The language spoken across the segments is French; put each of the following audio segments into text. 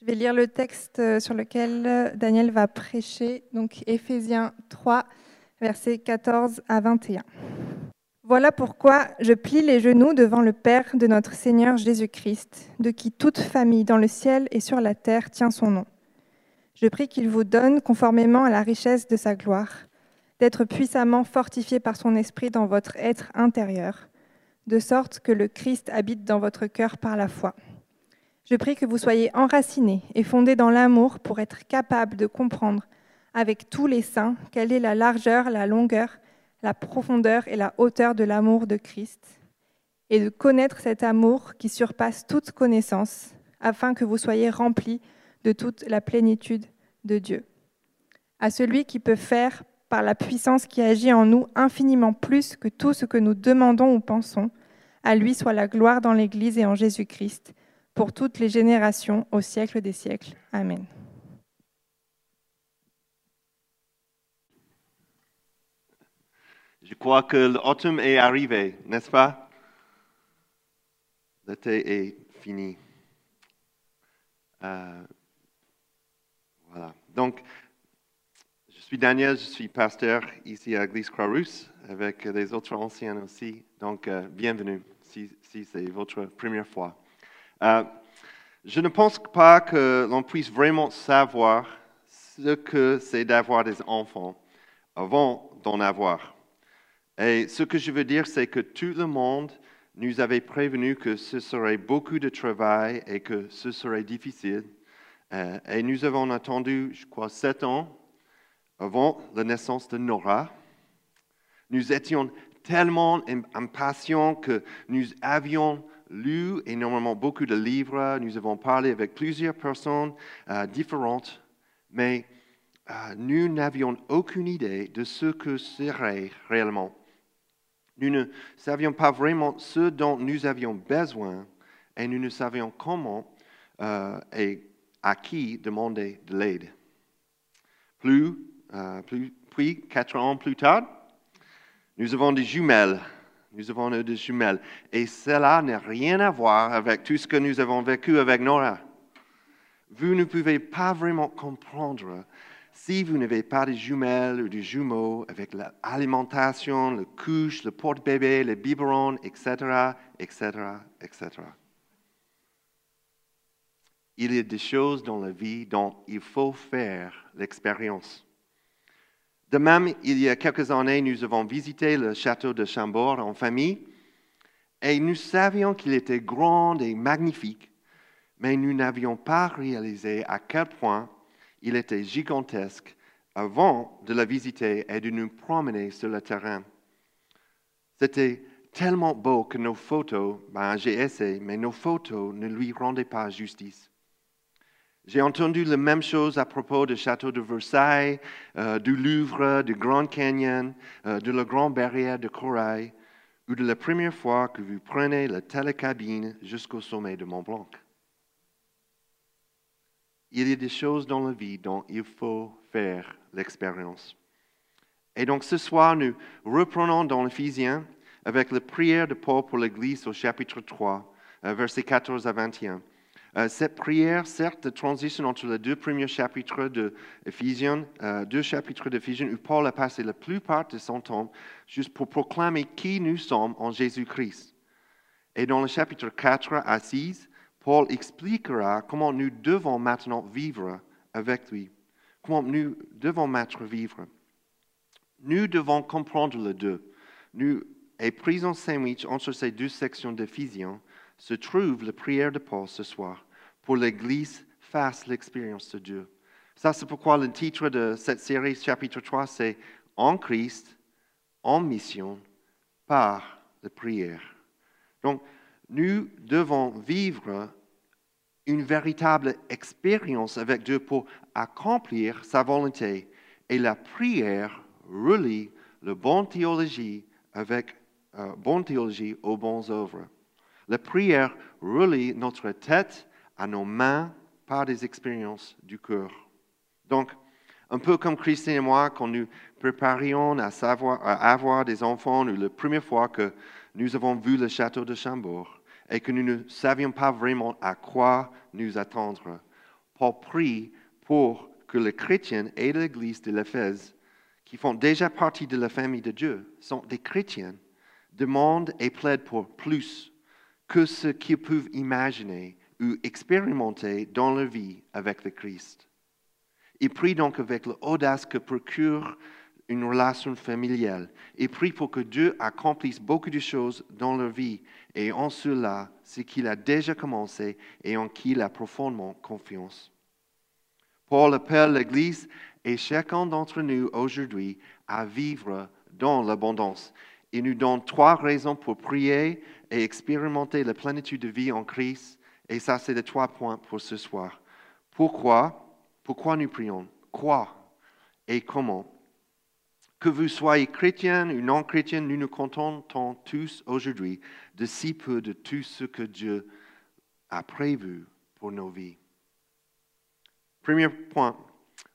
Je vais lire le texte euh, sur lequel euh, Daniel va prêcher, donc Éphésiens 3, versets 14 à 21. Voilà pourquoi je plie les genoux devant le Père de notre Seigneur Jésus-Christ, de qui toute famille dans le ciel et sur la terre tient son nom. Je prie qu'il vous donne, conformément à la richesse de sa gloire, d'être puissamment fortifié par son esprit dans votre être intérieur, de sorte que le Christ habite dans votre cœur par la foi. Je prie que vous soyez enracinés et fondés dans l'amour pour être capables de comprendre avec tous les saints quelle est la largeur, la longueur, la profondeur et la hauteur de l'amour de Christ, et de connaître cet amour qui surpasse toute connaissance, afin que vous soyez remplis de toute la plénitude de Dieu. À celui qui peut faire, par la puissance qui agit en nous, infiniment plus que tout ce que nous demandons ou pensons, à lui soit la gloire dans l'Église et en Jésus-Christ, pour toutes les générations, au siècle des siècles. Amen. Je crois que l'automne est arrivé, n'est-ce pas? L'été est fini. Euh, voilà. Donc, je suis Daniel, je suis pasteur ici à l'Église Croix-Rousse avec les autres anciens aussi. Donc, euh, bienvenue si, si c'est votre première fois. Euh, je ne pense pas que l'on puisse vraiment savoir ce que c'est d'avoir des enfants avant d'en avoir. Et ce que je veux dire, c'est que tout le monde nous avait prévenu que ce serait beaucoup de travail et que ce serait difficile. Euh, et nous avons attendu, je crois, sept ans avant la naissance de Nora. Nous étions tellement impatients que nous avions lu énormément beaucoup de livres, nous avons parlé avec plusieurs personnes euh, différentes, mais euh, nous n'avions aucune idée de ce que serait réellement. Nous ne savions pas vraiment ce dont nous avions besoin et nous ne savions comment euh, et à qui demander de l'aide. Plus, plus, puis, quatre ans plus tard, nous avons des jumelles nous avons des jumelles. Et cela n'a rien à voir avec tout ce que nous avons vécu avec Nora. Vous ne pouvez pas vraiment comprendre si vous n'avez pas de jumelles ou de jumeaux avec l'alimentation, le couche, le porte-bébé, le biberon, etc., etc., etc. Il y a des choses dans la vie dont il faut faire l'expérience. De même, il y a quelques années, nous avons visité le château de Chambord en famille et nous savions qu'il était grand et magnifique, mais nous n'avions pas réalisé à quel point il était gigantesque avant de la visiter et de nous promener sur le terrain. C'était tellement beau que nos photos, ben, j'ai essayé, mais nos photos ne lui rendaient pas justice. J'ai entendu la même chose à propos du château de Versailles, euh, du Louvre, du Grand Canyon, euh, de la Grande Barrière de Corail, ou de la première fois que vous prenez la télécabine jusqu'au sommet de Mont Blanc. Il y a des choses dans la vie dont il faut faire l'expérience. Et donc ce soir, nous reprenons dans l'Éphésiens avec la prière de Paul pour l'Église au chapitre 3, euh, versets 14 à 21. Euh, cette prière certes, de transition entre les deux premiers chapitres d'Éphésiens, euh, deux chapitres d'Éphésiens, où Paul a passé la plupart de son temps juste pour proclamer qui nous sommes en Jésus-Christ. Et dans le chapitre 4 à 6, Paul expliquera comment nous devons maintenant vivre avec lui, comment nous devons maintenant vivre. Nous devons comprendre les deux. Nous, et pris en sandwich entre ces deux sections d'Éphésiens, se trouve la prière de Paul ce soir pour l'Église fasse l'expérience de Dieu. Ça, c'est pourquoi le titre de cette série, chapitre 3, c'est En Christ, en mission, par la prière. Donc, nous devons vivre une véritable expérience avec Dieu pour accomplir sa volonté. Et la prière relie la bonne théologie avec euh, théologie aux bonnes œuvres. La prière relie notre tête à nos mains par des expériences du cœur. Donc, un peu comme Christine et moi, quand nous préparions à, à avoir des enfants, la première fois que nous avons vu le château de Chambord et que nous ne savions pas vraiment à quoi nous attendre, Paul prie pour que les chrétiens et l'Église de l'Éphèse, qui font déjà partie de la famille de Dieu, sont des chrétiens, demandent et plaident pour plus que ce qu'ils peuvent imaginer ou expérimenter dans leur vie avec le Christ. Il prie donc avec l'audace que procure une relation familiale. Il prie pour que Dieu accomplisse beaucoup de choses dans leur vie et en cela, ce qu'il a déjà commencé et en qui il a profondément confiance. Paul appelle l'Église et chacun d'entre nous aujourd'hui à vivre dans l'abondance. Il nous donne trois raisons pour prier et expérimenter la plénitude de vie en Christ. Et ça, c'est les trois points pour ce soir. Pourquoi? Pourquoi nous prions? Quoi? Et comment? Que vous soyez chrétien ou non chrétien, nous nous contentons tous aujourd'hui de si peu de tout ce que Dieu a prévu pour nos vies. Premier point,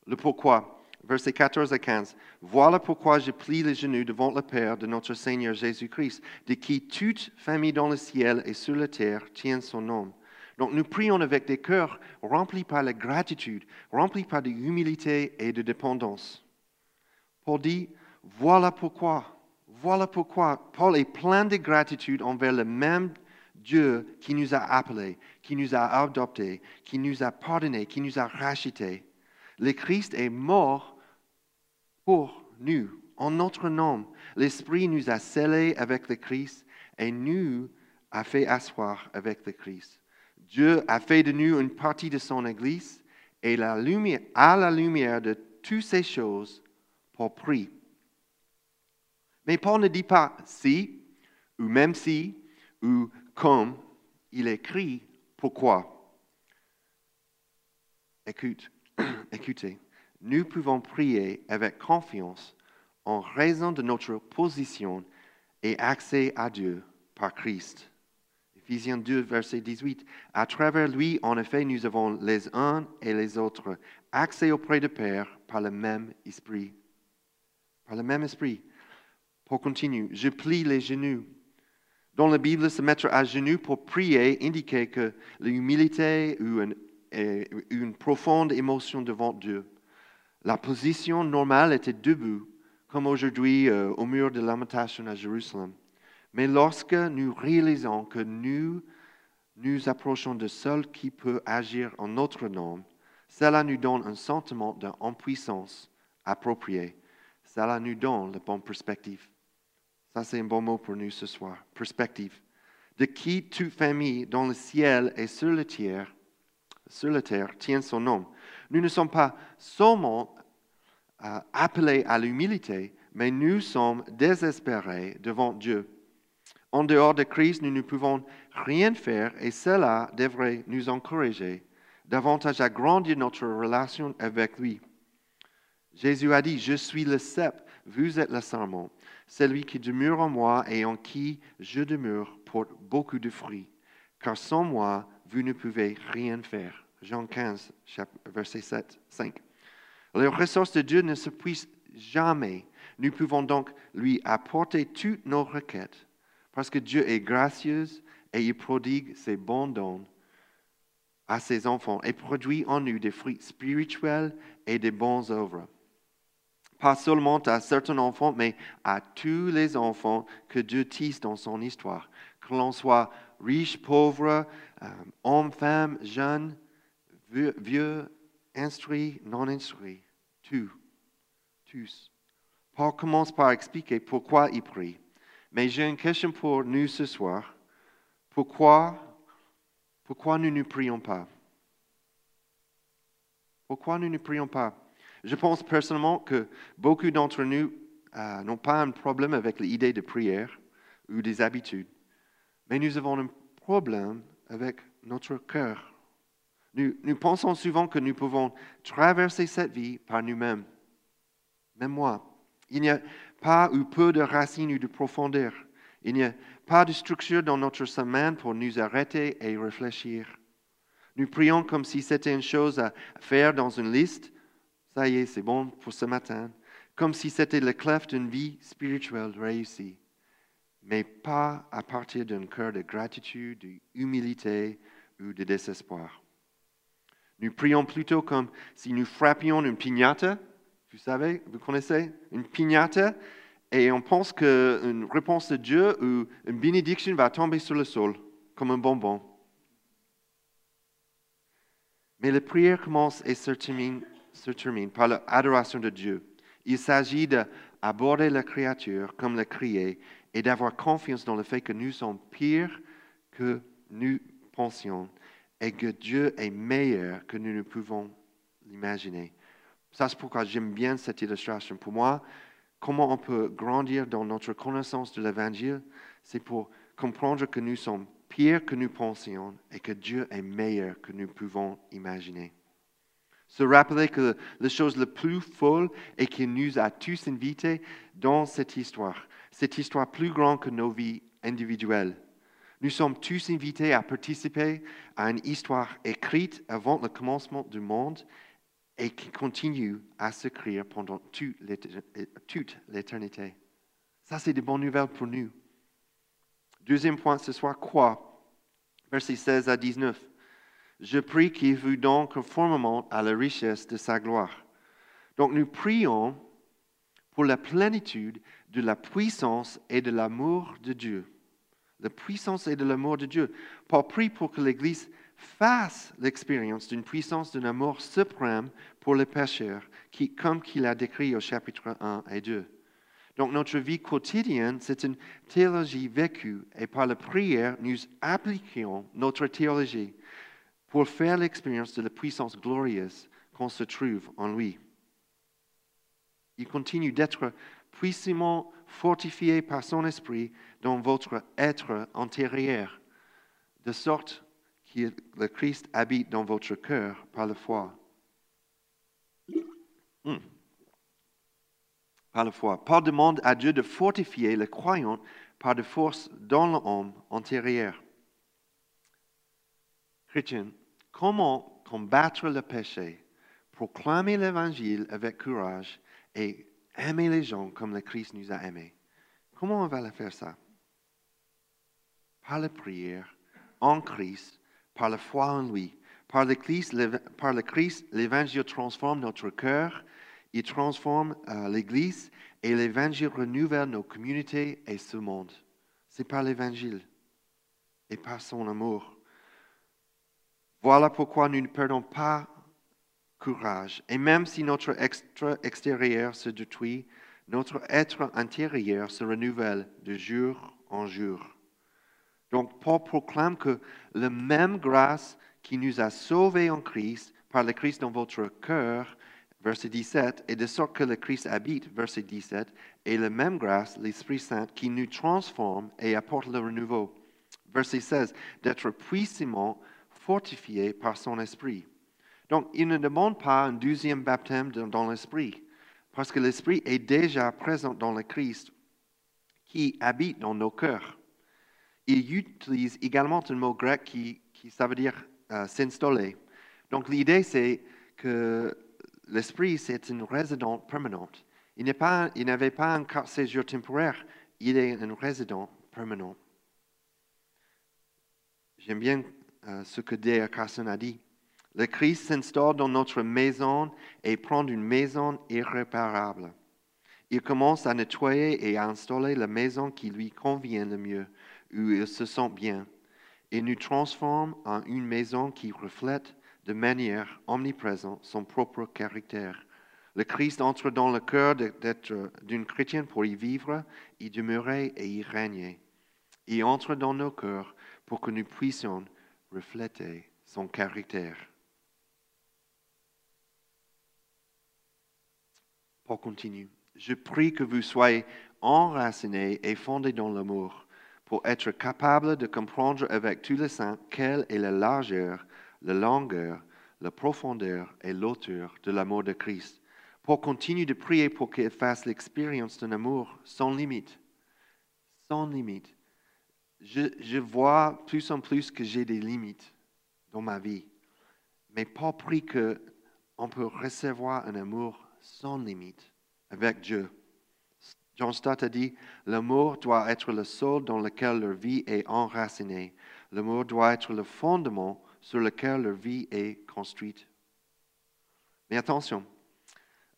le pourquoi. Versets 14 à 15. Voilà pourquoi je plie les genoux devant le Père de notre Seigneur Jésus-Christ, de qui toute famille dans le ciel et sur la terre tient son nom. Donc nous prions avec des cœurs remplis par la gratitude, remplis par de l'humilité et de dépendance. Paul dit, voilà pourquoi, voilà pourquoi Paul est plein de gratitude envers le même Dieu qui nous a appelés, qui nous a adoptés, qui nous a pardonnés, qui nous a rachetés. Le Christ est mort pour nous, en notre nom. L'Esprit nous a scellés avec le Christ et nous a fait asseoir avec le Christ. Dieu a fait de nous une partie de son Église et la à la lumière de toutes ces choses, pour prier. Mais Paul ne dit pas si, ou même si, ou comme il écrit pourquoi. Écoute, écoutez, nous pouvons prier avec confiance en raison de notre position et accès à Dieu par Christ. Ephésiens 2, verset 18. À travers lui, en effet, nous avons les uns et les autres accès auprès du Père par le même esprit. Par le même esprit. Pour continuer, je plie les genoux dans la Bible, se mettre à genoux pour prier indiquait que l'humilité ou une, une, profonde émotion devant Dieu. La position normale était debout, comme aujourd'hui euh, au mur de lamentation à Jérusalem. Mais lorsque nous réalisons que nous nous approchons de seul qui peut agir en notre nom, cela nous donne un sentiment d'impuissance approprié. Cela nous donne la bonne perspective. Ça, c'est un bon mot pour nous ce soir. Perspective. De qui toute famille dans le ciel et sur la terre, sur la terre tient son nom. Nous ne sommes pas seulement euh, appelés à l'humilité, mais nous sommes désespérés devant Dieu. En dehors de Christ, nous ne pouvons rien faire et cela devrait nous encourager davantage à grandir notre relation avec lui. Jésus a dit, je suis le cep, vous êtes le serment. Celui qui demeure en moi et en qui je demeure porte beaucoup de fruits, car sans moi, vous ne pouvez rien faire. Jean 15, verset 7, 5. Les ressources de Dieu ne se puissent jamais. Nous pouvons donc lui apporter toutes nos requêtes, parce que Dieu est gracieux et il prodigue ses bons dons à ses enfants et produit en nous des fruits spirituels et des bonnes œuvres pas seulement à certains enfants, mais à tous les enfants que Dieu tisse dans son histoire. Que l'on soit riche, pauvre, euh, homme, femme, jeune, vieux, instruit, non instruit, tous, tous. Paul commence par expliquer pourquoi il prie. Mais j'ai une question pour nous ce soir. Pourquoi, pourquoi nous ne prions pas? Pourquoi nous ne prions pas? Je pense personnellement que beaucoup d'entre nous euh, n'ont pas un problème avec l'idée de prière ou des habitudes, mais nous avons un problème avec notre cœur. Nous, pensons souvent que nous pouvons traverser cette vie par nous-mêmes. Même moi. Il n'y a pas ou peu de racines ou de profondeur. Il n'y a pas de structure dans notre semaine pour nous arrêter et réfléchir. Nous prions comme si c'était une chose à faire dans une liste ça y est, c'est bon pour ce matin, comme si c'était le clef d'une vie spirituelle réussie, mais pas à partir d'un cœur de gratitude, d'humilité ou de désespoir. Nous prions plutôt comme si nous frappions une pignata. Vous savez, vous connaissez une pignata et on pense qu'une réponse de Dieu ou une bénédiction va tomber sur le sol comme un bonbon. Mais la prière commence et se termine, se termine par l'adoration de Dieu. Il s'agit d'aborder la créature comme la créée et d'avoir confiance dans le fait que nous sommes pires que nous pensions et que Dieu est meilleur que nous ne pouvons l'imaginer. Ça, c'est pourquoi j'aime bien cette illustration. Pour moi, comment on peut grandir dans notre connaissance de l'Évangile, c'est pour comprendre que nous sommes pires que nous pensions et que Dieu est meilleur que nous pouvons imaginer. Se rappeler que la chose la plus folle est qu'il nous a tous invités dans cette histoire, cette histoire plus grande que nos vies individuelles. Nous sommes tous invités à participer à une histoire écrite avant le commencement du monde et qui continue à s'écrire pendant toute l'éternité. Ça, c'est des bonnes nouvelles pour nous. Deuxième point ce soir, quoi? Versets 16 à 19. Je prie qu'il vous donne conformément à la richesse de sa gloire. Donc nous prions pour la plénitude de la puissance et de l'amour de Dieu. La puissance et de l'amour de Dieu. Paul prie pour que l'Église fasse l'expérience d'une puissance d'un amour suprême pour les pécheurs, qui, comme qu'il a décrit au chapitre 1 et 2. Donc notre vie quotidienne, c'est une théologie vécue et par la prière, nous appliquons notre théologie pour faire l'expérience de la puissance glorieuse qu'on se trouve en lui. Il continue d'être puissamment fortifié par son esprit dans votre être intérieur, de sorte que le Christ habite dans votre cœur par la foi. Hmm. Par la foi. Paul demande à Dieu de fortifier le croyant par de force dans l'homme antérieur. Chrétien, comment combattre le péché, proclamer l'évangile avec courage et aimer les gens comme le Christ nous a aimés? Comment on va faire ça? Par la prière, en Christ, par la foi en lui. Par le Christ, l'évangile transforme notre cœur, il transforme euh, l'Église et l'évangile renouvelle nos communautés et ce monde. C'est par l'évangile et par son amour. Voilà pourquoi nous ne perdons pas courage. Et même si notre extérieur se détruit, notre être intérieur se renouvelle de jour en jour. Donc, Paul proclame que la même grâce qui nous a sauvés en Christ, par le Christ dans votre cœur, verset 17, et de sorte que le Christ habite, verset 17, et la même grâce, l'Esprit Saint, qui nous transforme et apporte le renouveau. Verset 16, d'être puissamment fortifié par son Esprit. Donc, il ne demande pas un deuxième baptême dans l'Esprit, parce que l'Esprit est déjà présent dans le Christ qui habite dans nos cœurs il utilise également un mot grec qui, qui ça veut dire euh, s'installer. Donc l'idée, c'est que l'esprit, c'est une résidence permanente. Il n'avait pas, un carte séjour temporaire, il est un résident permanent. J'aime bien euh, ce que D.R. Carson a dit. Le Christ s'installe dans notre maison et prend une maison irréparable. Il commence à nettoyer et à installer la maison qui lui convient le mieux où il se sent bien et nous transforme en une maison qui reflète de manière omniprésente son propre caractère. Le Christ entre dans le cœur d'être d'une chrétienne pour y vivre, y demeurer et y régner. Il entre dans nos cœurs pour que nous puissions refléter son caractère. Paul continue. Je prie que vous soyez enracinés et fondés dans l'amour pour être capable de comprendre avec tous les saints quelle est la largeur, la longueur, la profondeur et l'auteur de l'amour de Christ, pour continuer de prier pour qu'il fasse l'expérience d'un amour sans limite. Sans limite. Je, je vois plus en plus que j'ai des limites dans ma vie, mais pas pris qu'on peut recevoir un amour sans limite avec Dieu. John Stott a dit, l'amour doit être le sol dans lequel leur vie est enracinée. L'amour doit être le fondement sur lequel leur vie est construite. Mais attention,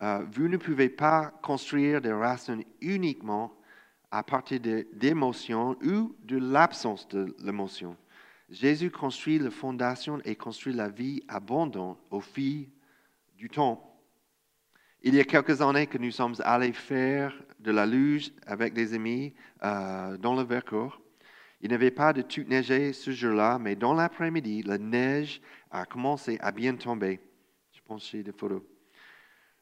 euh, vous ne pouvez pas construire des racines uniquement à partir d'émotions ou de l'absence de l'émotion. Jésus construit la fondation et construit la vie abondante au fil du temps. Il y a quelques années que nous sommes allés faire de la luge avec des amis euh, dans le Vercors. Il n'y avait pas de tout neigé ce jour-là, mais dans l'après-midi, la neige a commencé à bien tomber. Je pense que des photos.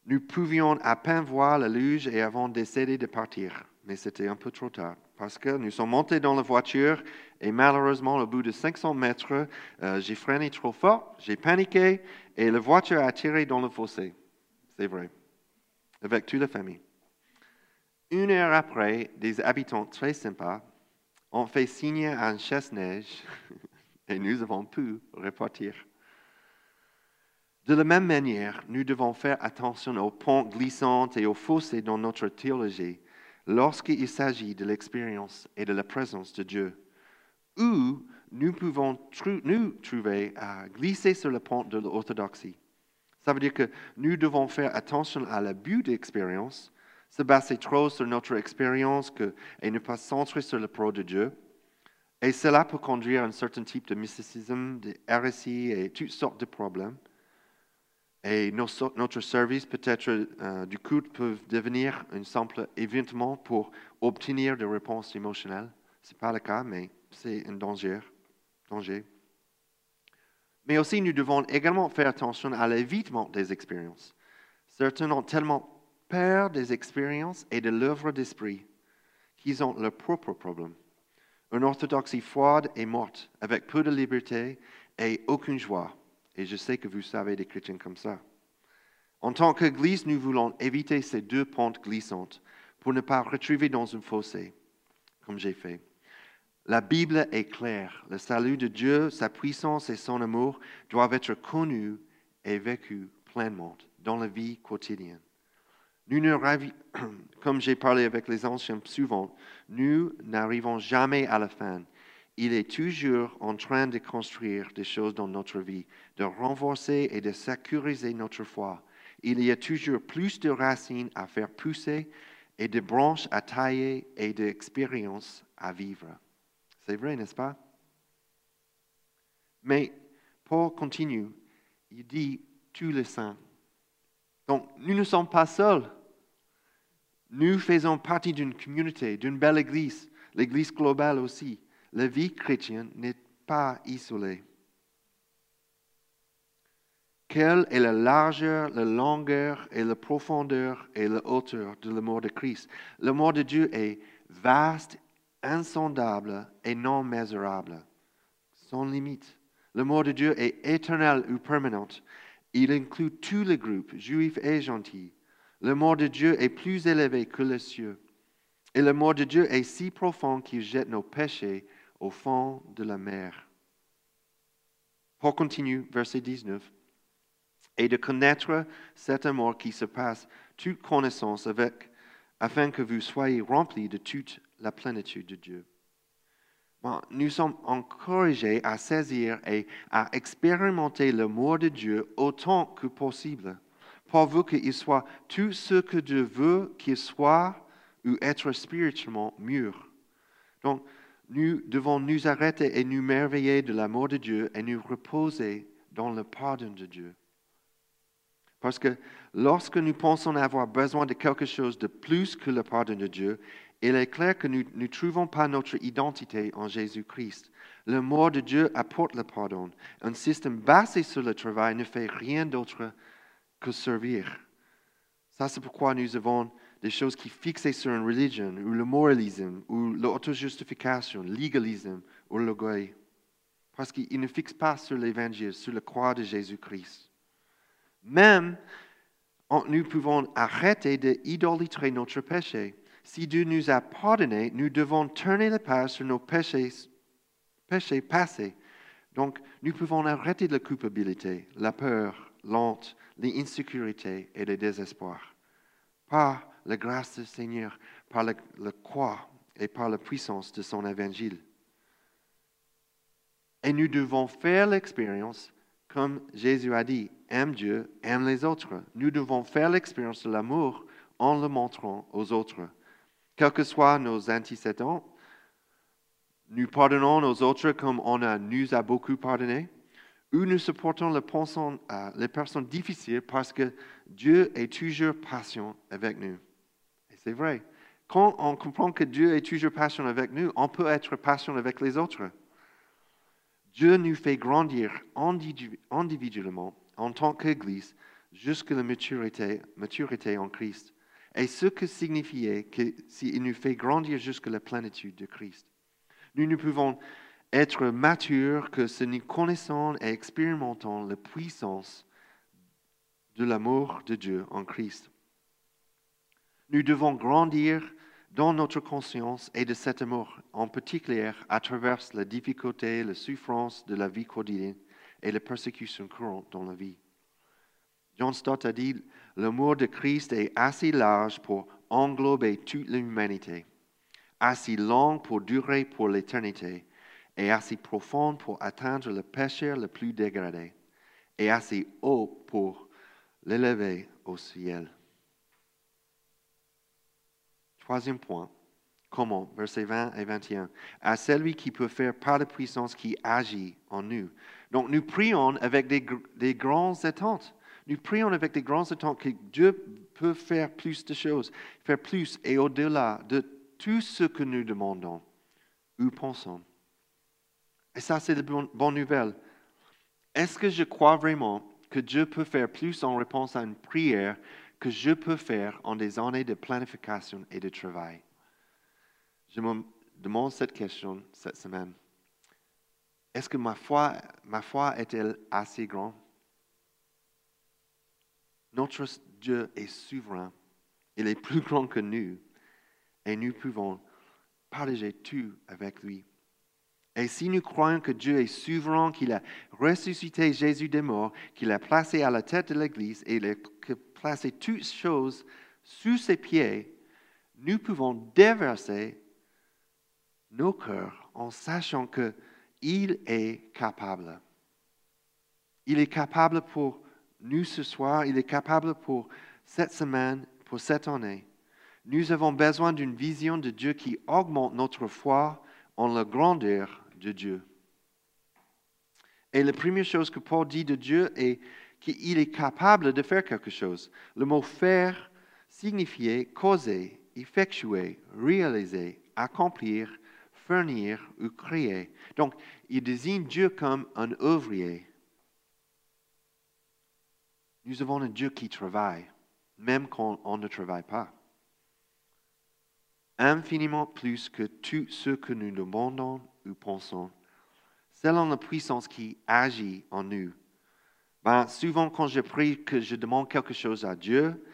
Nous pouvions à peine voir la luge et avons décidé de partir, mais c'était un peu trop tard parce que nous sommes montés dans la voiture et malheureusement, au bout de 500 mètres, euh, j'ai freiné trop fort, j'ai paniqué et la voiture a tiré dans le fossé. C'est vrai, avec toute la famille? Une heure après, des habitants très sympas ont fait signe à un chasse-neige et nous avons pu repartir. De la même manière, nous devons faire attention aux pentes glissantes et aux fossés dans notre théologie lorsqu'il s'agit de l'expérience et de la présence de Dieu, ou nous pouvons nous trouver à glisser sur le pont de l'orthodoxie. Ça veut dire que nous devons faire attention à l'abus d'expérience, se baser trop sur notre expérience et ne pas centrer sur le pro de Dieu. Et cela peut conduire à un certain type de mysticisme, de hérésie et toutes sortes de problèmes. Et notre service, peut-être euh, du culte, peut devenir un simple événement pour obtenir des réponses émotionnelles. Ce n'est pas le cas, mais c'est un danger. danger. Mais aussi, nous devons également faire attention à l'évitement des expériences. Certains ont tellement peur des expériences et de l'œuvre d'esprit qu'ils ont leur propre problème. Une orthodoxie froide et morte, avec peu de liberté et aucune joie. Et je sais que vous savez des chrétiens comme ça. En tant qu'Église, nous voulons éviter ces deux pentes glissantes pour ne pas retrouver dans un fossé, comme j'ai fait. La Bible est claire. Le salut de Dieu, sa puissance et son amour doivent être connus et vécus pleinement dans la vie quotidienne. Nous ne, comme j'ai parlé avec les anciens souvent, nous n'arrivons jamais à la fin il est toujours en train de construire des choses dans notre vie, de renforcer et de sécuriser notre foi. Il y a toujours plus de racines à faire pousser et de branches à tailler et d'expériences à vivre. C'est vrai, n'est-ce pas? Mais Paul continue, il dit tous les saints. Donc, nous ne sommes pas seuls. Nous faisons partie d'une communauté, d'une belle église, l'église globale aussi la vie chrétienne n'est pas isolée. Quelle est la largeur, la longueur et la profondeur et la hauteur de l'amour de Christ? L'amour de Dieu est vaste, insondable et non mesurable, sans limite. L'amour de Dieu est éternel ou permanent. Il inclut tous les groupes, juifs et gentils. L'amour de Dieu est plus élevé que les cieux. Et l'amour de Dieu est si profond qu'il jette nos péchés au fond de la mer. Paul continue, verset 19. Et de connaître cet amour qui se passe toute connaissance avec, afin que vous soyez remplis de toute la plénitude de Dieu. nous sommes encouragés à saisir et à expérimenter l'amour de Dieu autant que possible, pour qu'il soit tout ce que Dieu veut qu'il soit ou être spirituellement mûr. Donc, nous devons nous arrêter et nous merveiller de l'amour de Dieu et nous reposer dans le pardon de Dieu. Parce que lorsque nous pensons avoir besoin de quelque chose de plus que le pardon de Dieu, il est clair que nous ne trouvons pas notre identité en Jésus-Christ. L'amour de Dieu apporte le pardon. Un système basé sur le travail ne fait rien d'autre que servir. Ça, c'est pourquoi nous avons des choses qui fixent sur une religion, ou le moralisme, ou l'auto-justification, le légalisme, ou l'orgueil. Parce qu'il ne fixe pas sur l'évangile, sur la croix de Jésus-Christ. Même, nous pouvons arrêter d'idolâtrer notre péché. Si Dieu nous a pardonné, nous devons tourner la page sur nos péchés, passés. Donc, nous pouvons arrêter la culpabilité, la peur, l'honte, l'insécurité et le désespoir. Pas la grâce du Seigneur, par la, croix et par la puissance de son évangile. Et nous devons faire l'expérience, comme Jésus a dit, aime Dieu, aime les autres. Nous devons faire l'expérience de l'amour en le montrant aux autres. Quels que soient nos antécédents, nous pardonnons aux autres comme on a, nous a beaucoup pardonné, ou nous supportons les personnes, euh, les personnes difficiles parce que Dieu est toujours patient avec nous. Et c'est vrai. Quand on comprend que Dieu est toujours patient avec nous, on peut être patient avec les autres. Dieu nous fait grandir individuellement en tant qu'Église jusqu'à la maturité, maturité en Christ. Et ce que signifiait que s'il nous fait grandir jusqu'à la plénitude de Christ. Nous ne pouvons être matures que si nous connaissons et expérimentons la puissance de l'amour de Dieu en Christ. Nous devons grandir dans notre conscience et de cet amour, en particulier à travers la difficulté, la souffrance de la vie quotidienne et les persécutions courantes dans la vie. John Stott a dit, l'amour de Christ est assez large pour englober toute l'humanité, assez long pour durer pour l'éternité, et assez profond pour atteindre le péché le plus dégradé, et assez haut pour l'élever au ciel. Troisième point. Comment? Versets 20 et 21. À celui qui peut faire par la puissance qui agit en nous. Donc nous prions avec des, des grandes attentes. Nous prions avec des grandes attentes que Dieu peut faire plus de choses, faire plus et au-delà de tout ce que nous demandons ou pensons. Et ça, c'est la bonne nouvelle. Est-ce que je crois vraiment que Dieu peut faire plus en réponse à une prière que je peux faire en des années de planification et de travail? Je me demande cette question cette semaine. Est-ce que ma foi, ma foi est-elle assez grande? Notre Dieu est souverain. Il est plus grand que nous. Et nous pouvons partager tout avec lui. Et si nous croyons que Dieu est souverain, qu'il a ressuscité Jésus des morts, qu'il a placé à la tête de l'Église et qu'il a placé toutes choses sous ses pieds, nous pouvons déverser nos cœurs en sachant qu'il est capable. Il est capable pour nous ce soir, il est capable pour cette semaine, pour cette année. Nous avons besoin d'une vision de Dieu qui augmente notre foi en la grandeur de Dieu. Et la première chose que Paul dit de Dieu est qu'il est capable de faire quelque chose. Le mot faire signifiait causer, effectuer, réaliser, accomplir, fournir ou créer. Donc, il désigne Dieu comme un ouvrier. Nous avons un Dieu qui travaille, même quand on ne travaille pas. Infiniment plus que tout ce que nous demandons ou pensons, selon la puissance qui agit en nous. Ben, souvent, quand je prie que je demande quelque chose à Dieu,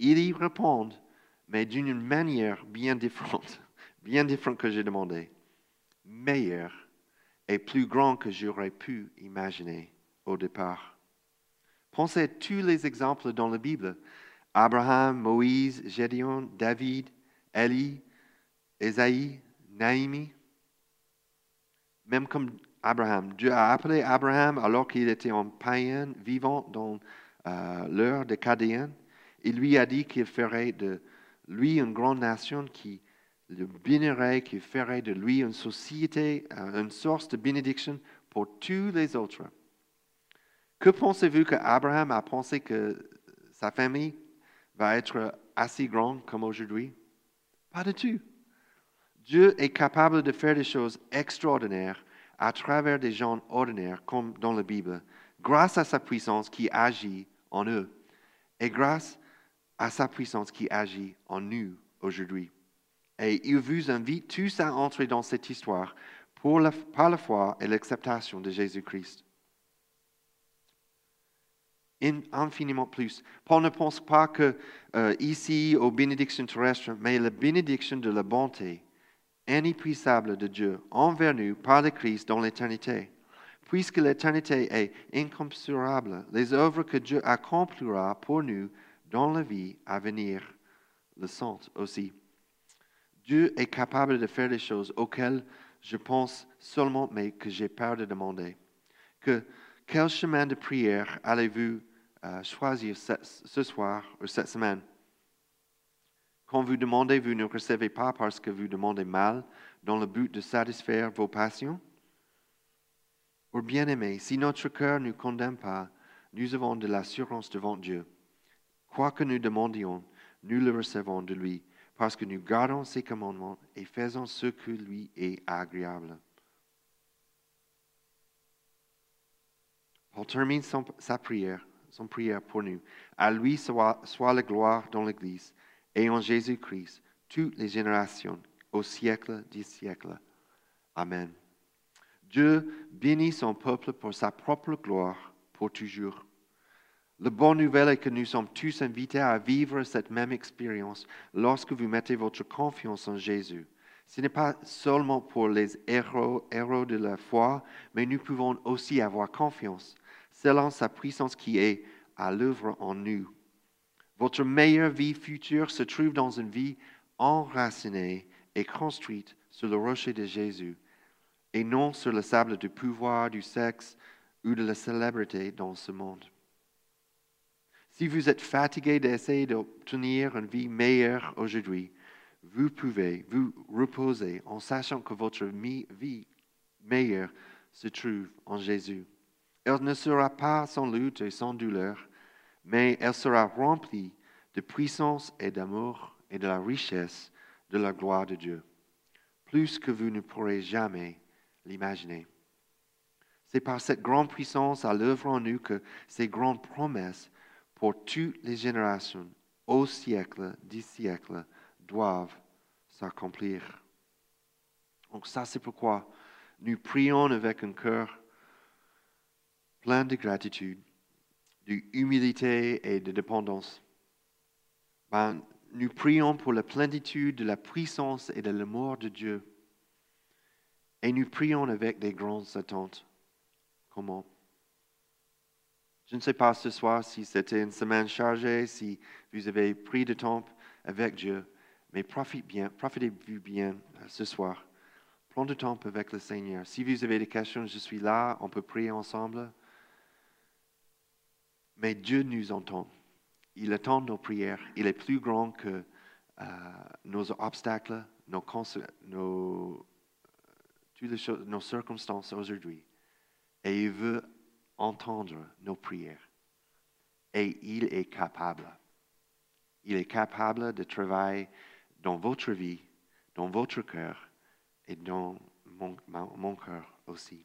il y répond, mais d'une manière bien différente, bien différente que j'ai demandé, meilleure et plus grande que j'aurais pu imaginer au départ. Pensez à tous les exemples dans la Bible. Abraham, Moïse, Gédéon, David, Élie, Esaïe, Naïmi. Même comme Abraham. Dieu a appelé Abraham alors qu'il était un païen vivant dans euh, l'heure des Cadéens. Il lui a dit qu'il ferait de lui une grande nation qui le bénirait, qui ferait de lui une société, euh, une source de bénédiction pour tous les autres. Que pensez-vous que Abraham a pensé que sa famille va être assez grande comme aujourd'hui? Pas du tout. Dieu est capable de faire des choses extraordinaires à travers des gens ordinaires, comme dans la Bible, grâce à sa puissance qui agit en eux et grâce à sa puissance qui agit en nous aujourd'hui. Et il vous invite tous à entrer dans cette histoire pour par la foi et l'acceptation de Jésus-Christ. Infiniment plus. Paul ne pense pas que euh, ici aux bénédictions terrestres, mais la bénédiction de la bonté inépuisable de Dieu envers nous par le Christ dans l'éternité. Puisque l'éternité est incommensurable, les œuvres que Dieu accomplira pour nous dans la vie à venir le sont aussi. Dieu est capable de faire des choses auxquelles je pense seulement, mais que j'ai peur de demander. Que, quel chemin de prière allez-vous euh, choisir ce, soir ou cette semaine? Quand vous demandez, vous ne recevez pas parce que vous demandez mal dans le but de satisfaire vos passions? Ou bien aimé, si notre cœur ne condamne pas, nous avons de l'assurance devant Dieu. Quoi que nous demandions, nous le recevons de lui, parce que nous gardons ses commandements et faisons ce que lui est agréable. Paul termine sa prière, son prière pour nous. À lui soit, la gloire dans l'Église et en Jésus-Christ, toutes les générations, au siècle des siècles. Amen. Dieu bénit son peuple pour sa propre gloire, pour toujours. La bonne nouvelle est que nous sommes tous invités à vivre cette même expérience lorsque vous mettez votre confiance en Jésus. Ce n'est pas seulement pour les héros de la foi, mais nous pouvons aussi avoir confiance, selon sa puissance qui est à l'œuvre en nous. Votre meilleure vie future se trouve dans une vie enracinée et construite sur le rocher de Jésus, et non sur le sable du pouvoir, du sexe ou de la célébrité dans ce monde. Si vous êtes fatigué d'essayer d'obtenir une vie meilleure aujourd'hui, vous pouvez vous reposer en sachant que votre vie meilleure se trouve en Jésus. Elle ne sera pas sans lutte et sans douleur, mais elle sera remplie de puissance et d'amour et de la richesse de la gloire de Dieu, plus que vous ne pourrez jamais l'imaginer. C'est par cette grande puissance à l'œuvre en nous que ces grandes promesses pour toutes les générations, au siècle des siècles, doivent s'accomplir. Donc ça, c'est pourquoi nous prions avec un cœur plein de gratitude, d'humilité et de dépendance. Ben, nous prions pour la plénitude de la puissance et de l'amour de Dieu. Et nous prions avec des grandes attentes. Comment? Je ne sais pas ce soir si c'était une semaine chargée, si vous avez pris de temps avec Dieu, mais profitez bien, profitez-vous bien euh, ce soir. Prenez du temps avec le Seigneur. Si vous avez des questions, je suis là, on peut prier ensemble. Mais Dieu nous entend. Il attend nos prières. Il est plus grand que euh, nos obstacles, nos, nos, circonstances aujourd'hui. Et il veut entendre nos prières. Et il est capable. Il est capable de travailler dans votre vie, dans votre cœur et dans mon cœur aussi.